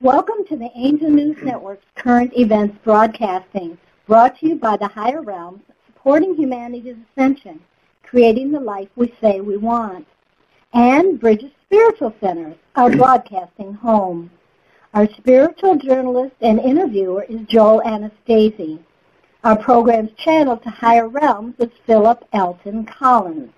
Welcome to the Angel News Network's current events broadcasting, brought to you by the Higher Realms, supporting humanity's ascension, creating the life we say we want, and Bridges Spiritual Centers, our broadcasting home. Our spiritual journalist and interviewer is Joel Anastasi. Our program's channel to higher realms is Philip Elton Collins,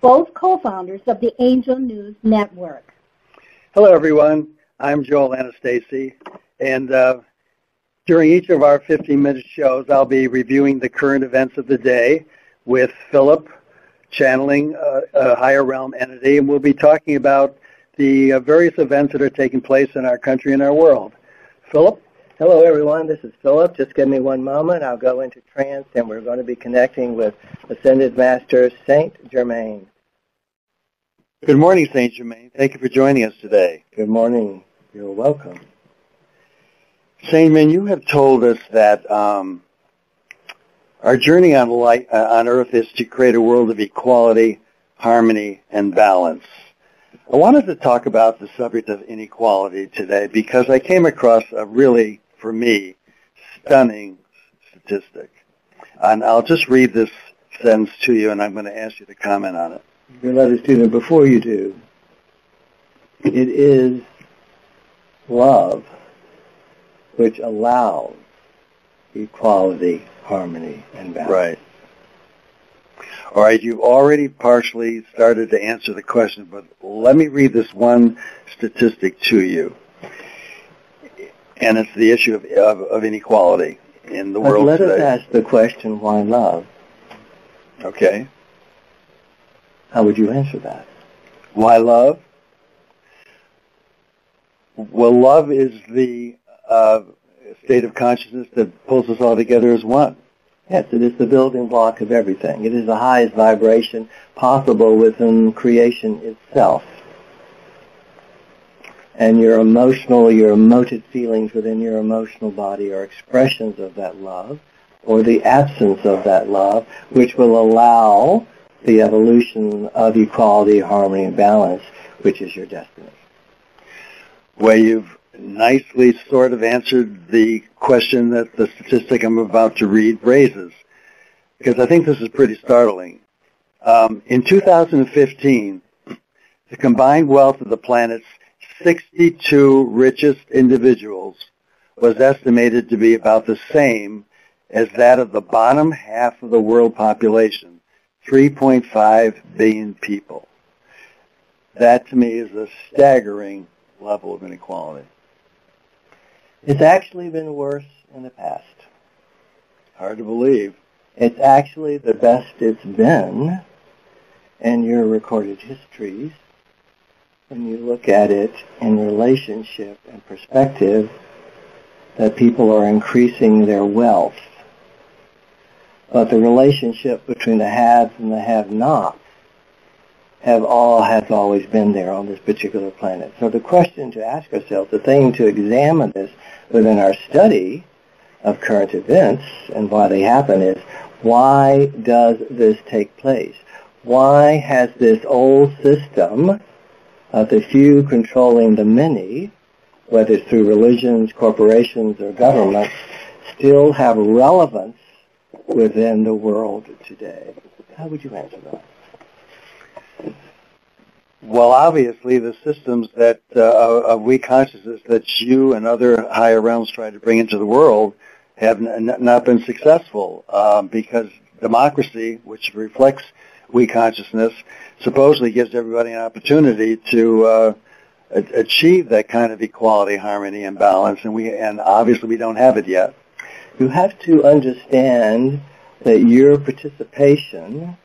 both co-founders of the Angel News Network. Hello, everyone. I'm Joel Anastasi, and uh, during each of our 15-minute shows, I'll be reviewing the current events of the day with Philip, channeling uh, a higher realm entity, and we'll be talking about the uh, various events that are taking place in our country and our world. Philip? Hello, everyone. This is Philip. Just give me one moment. I'll go into trance, and we're going to be connecting with Ascended Master Saint Germain. Good morning, Saint Germain. Thank you for joining us today. Good morning. You're welcome. Saint you have told us that um, our journey on light, uh, on Earth is to create a world of equality, harmony, and balance. I wanted to talk about the subject of inequality today because I came across a really for me, stunning statistic. And I'll just read this sentence to you, and I'm going to ask you to comment on it. Your do student, before you do, it is love which allows equality, harmony, and balance. Right. All right, you've already partially started to answer the question, but let me read this one statistic to you and it's the issue of, of, of inequality in the but world let today. us ask the question, why love? Okay. How would you answer that? Why love? Well, love is the uh, state of consciousness that pulls us all together as one. Yes, it is the building block of everything. It is the highest vibration possible within creation itself and your emotional, your emotive feelings within your emotional body are expressions of that love or the absence of that love, which will allow the evolution of equality, harmony, and balance, which is your destiny. Well, you've nicely sort of answered the question that the statistic I'm about to read raises, because I think this is pretty startling. Um, in 2015, the combined wealth of the planet's 62 richest individuals was estimated to be about the same as that of the bottom half of the world population, 3.5 billion people. That to me is a staggering level of inequality. It's actually been worse in the past. Hard to believe. It's actually the best it's been in your recorded histories when you look at it in relationship and perspective, that people are increasing their wealth. But the relationship between the haves and the have-nots have all has always been there on this particular planet. So the question to ask ourselves, the thing to examine this within our study of current events and why they happen is why does this take place? Why has this old system of the few controlling the many, whether it's through religions, corporations, or governments, still have relevance within the world today. How would you answer that? Well, obviously, the systems that uh, of weak consciousness that you and other higher realms try to bring into the world have n- not been successful um, because democracy, which reflects weak consciousness, supposedly gives everybody an opportunity to uh, achieve that kind of equality, harmony, and balance, and we and obviously we don't have it yet. You have to understand that your participation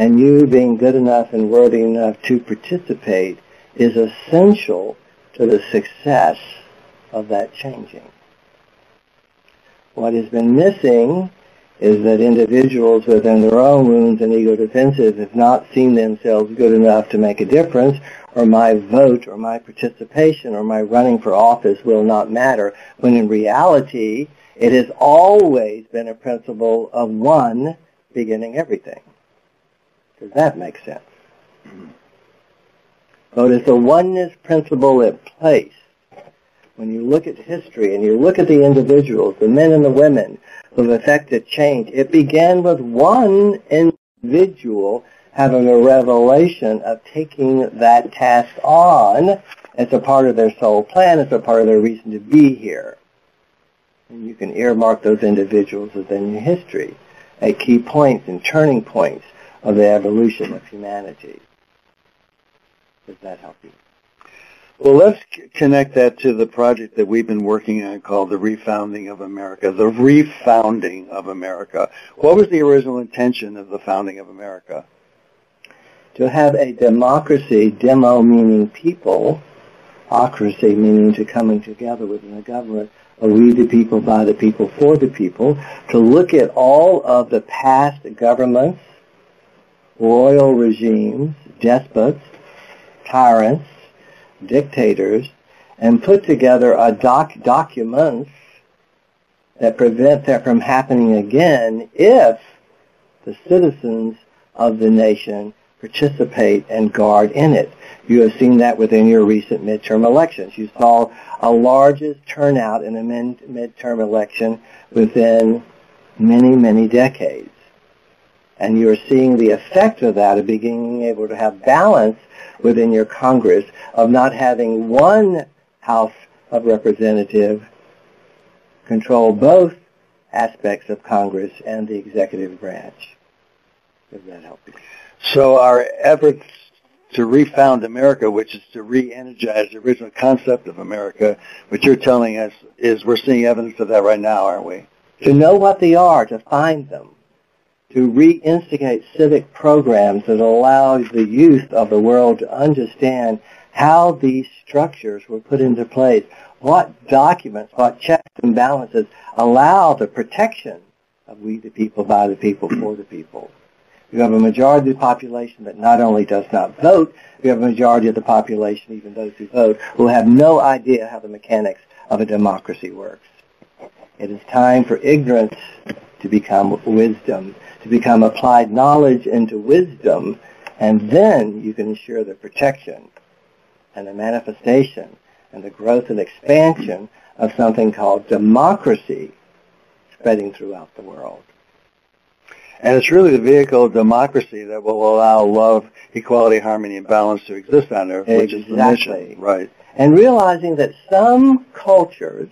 and you being good enough and worthy enough to participate is essential to the success of that changing. What has been missing is that individuals within their own wounds and ego defenses have not seen themselves good enough to make a difference, or my vote or my participation or my running for office will not matter, when in reality it has always been a principle of one beginning everything. Does that make sense? Is the oneness principle at place when you look at history and you look at the individuals, the men and the women who have affected change, it began with one individual having a revelation of taking that task on as a part of their soul plan, as a part of their reason to be here. And you can earmark those individuals within your history at key points and turning points of the evolution of humanity. Does that help you? Well, let's c- connect that to the project that we've been working on called the Refounding of America. The Refounding of America. What was the original intention of the founding of America? To have a democracy, demo meaning people, ocracy meaning to coming together within the government, a we the people, by the people, for the people, to look at all of the past governments, royal regimes, despots, tyrants, dictators, and put together a doc documents that prevent that from happening again if the citizens of the nation participate and guard in it. You have seen that within your recent midterm elections. You saw a largest turnout in a mid- midterm election within many, many decades. And you're seeing the effect of that of being able to have balance within your Congress of not having one House of Representative control both aspects of Congress and the executive branch. Does that help you? So our efforts to refound America, which is to re-energize the original concept of America, what you're telling us is we're seeing evidence of that right now, aren't we? To know what they are, to find them, to reinstigate civic programs that allow the youth of the world to understand how these structures were put into place, what documents, what checks and balances allow the protection of we the people, by the people, for the people. You have a majority of the population that not only does not vote, you have a majority of the population, even those who vote, who have no idea how the mechanics of a democracy works. It is time for ignorance to become wisdom, to become applied knowledge into wisdom, and then you can ensure the protection and the manifestation and the growth and expansion of something called democracy spreading throughout the world. And it's really the vehicle of democracy that will allow love, equality, harmony, and balance to exist on Earth, which is the Exactly. mission. Right. And realizing that some cultures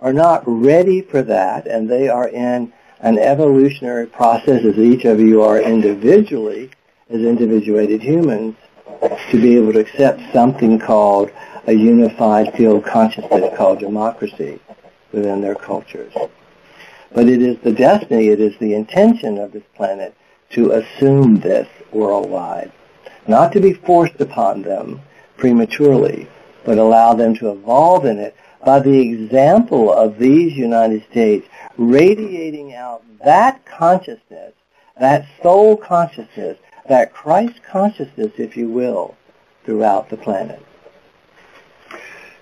are not ready for that and they are in an evolutionary process as each of you are individually as individuated humans to be able to accept something called a unified field consciousness called democracy within their cultures. But it is the destiny, it is the intention of this planet to assume this worldwide. Not to be forced upon them prematurely, but allow them to evolve in it by the example of these United States radiating out that consciousness, that soul consciousness, that Christ consciousness, if you will, throughout the planet.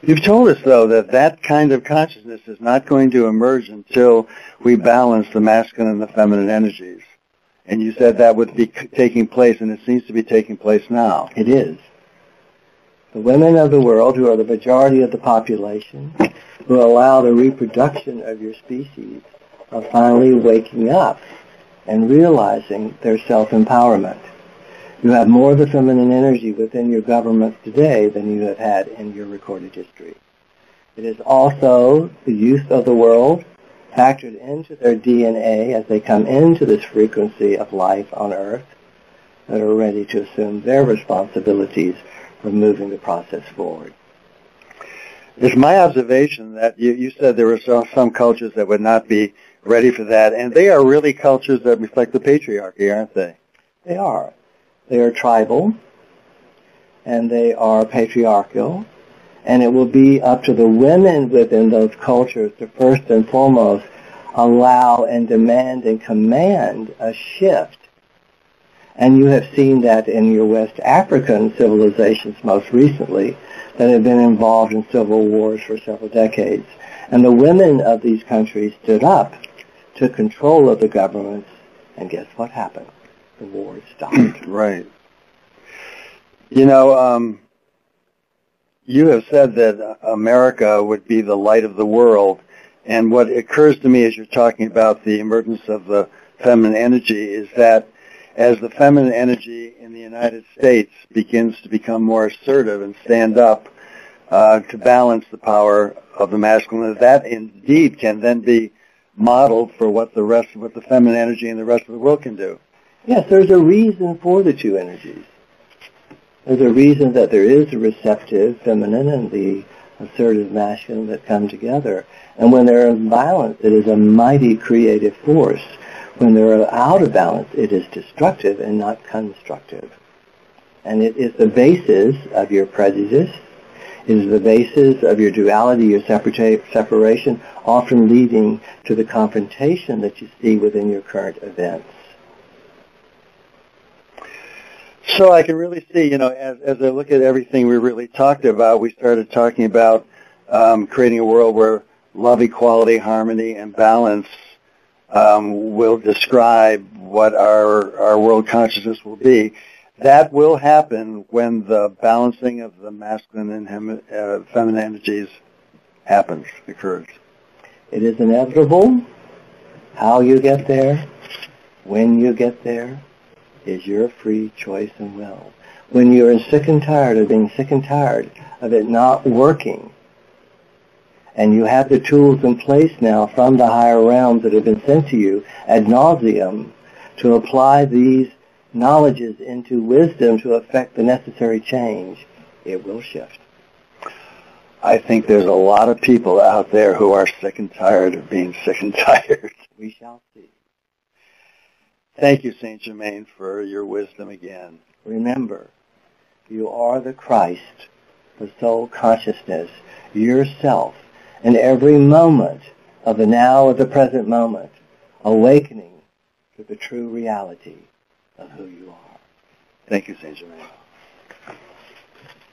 You've told us, though, that that kind of consciousness is not going to emerge until we balance the masculine and the feminine energies. And you said that would be taking place, and it seems to be taking place now. It is. The women of the world, who are the majority of the population, who allow the reproduction of your species, are finally waking up and realizing their self-empowerment. You have more of the feminine energy within your governments today than you have had in your recorded history. It is also the youth of the world factored into their DNA as they come into this frequency of life on Earth that are ready to assume their responsibilities for moving the process forward. It's my observation that you, you said there were some cultures that would not be ready for that, and they are really cultures that reflect the patriarchy, aren't they? They are. They are tribal, and they are patriarchal, and it will be up to the women within those cultures to first and foremost allow and demand and command a shift. And you have seen that in your West African civilizations most recently that have been involved in civil wars for several decades. And the women of these countries stood up, took control of the governments, and guess what happened? The wars stopped. right. You know, um, you have said that America would be the light of the world. And what occurs to me as you're talking about the emergence of the feminine energy is that as the feminine energy in the United States begins to become more assertive and stand up uh, to balance the power of the masculine, that indeed can then be modeled for what the rest, what the feminine energy in the rest of the world can do. Yes, there's a reason for the two energies. There's a reason that there is a receptive feminine and the assertive masculine that come together. And when they're in balance, it is a mighty creative force. When they're out of balance, it is destructive and not constructive. And it is the basis of your prejudice. It is the basis of your duality, your separation, often leading to the confrontation that you see within your current events. So I can really see, you know, as, as I look at everything we really talked about, we started talking about um, creating a world where love, equality, harmony, and balance um, will describe what our our world consciousness will be. That will happen when the balancing of the masculine and hem- uh, feminine energies happens, occurs. It is inevitable. How you get there, when you get there, is your free choice and will. When you're sick and tired of being sick and tired of it not working, and you have the tools in place now from the higher realms that have been sent to you ad nauseum to apply these knowledges into wisdom to effect the necessary change, it will shift. I think there's a lot of people out there who are sick and tired of being sick and tired. We shall see. Thank you, St. Germain, for your wisdom again. Remember, you are the Christ, the soul consciousness, yourself in every moment of the now of the present moment, awakening to the true reality of who you are. Thank you, Saint Germain.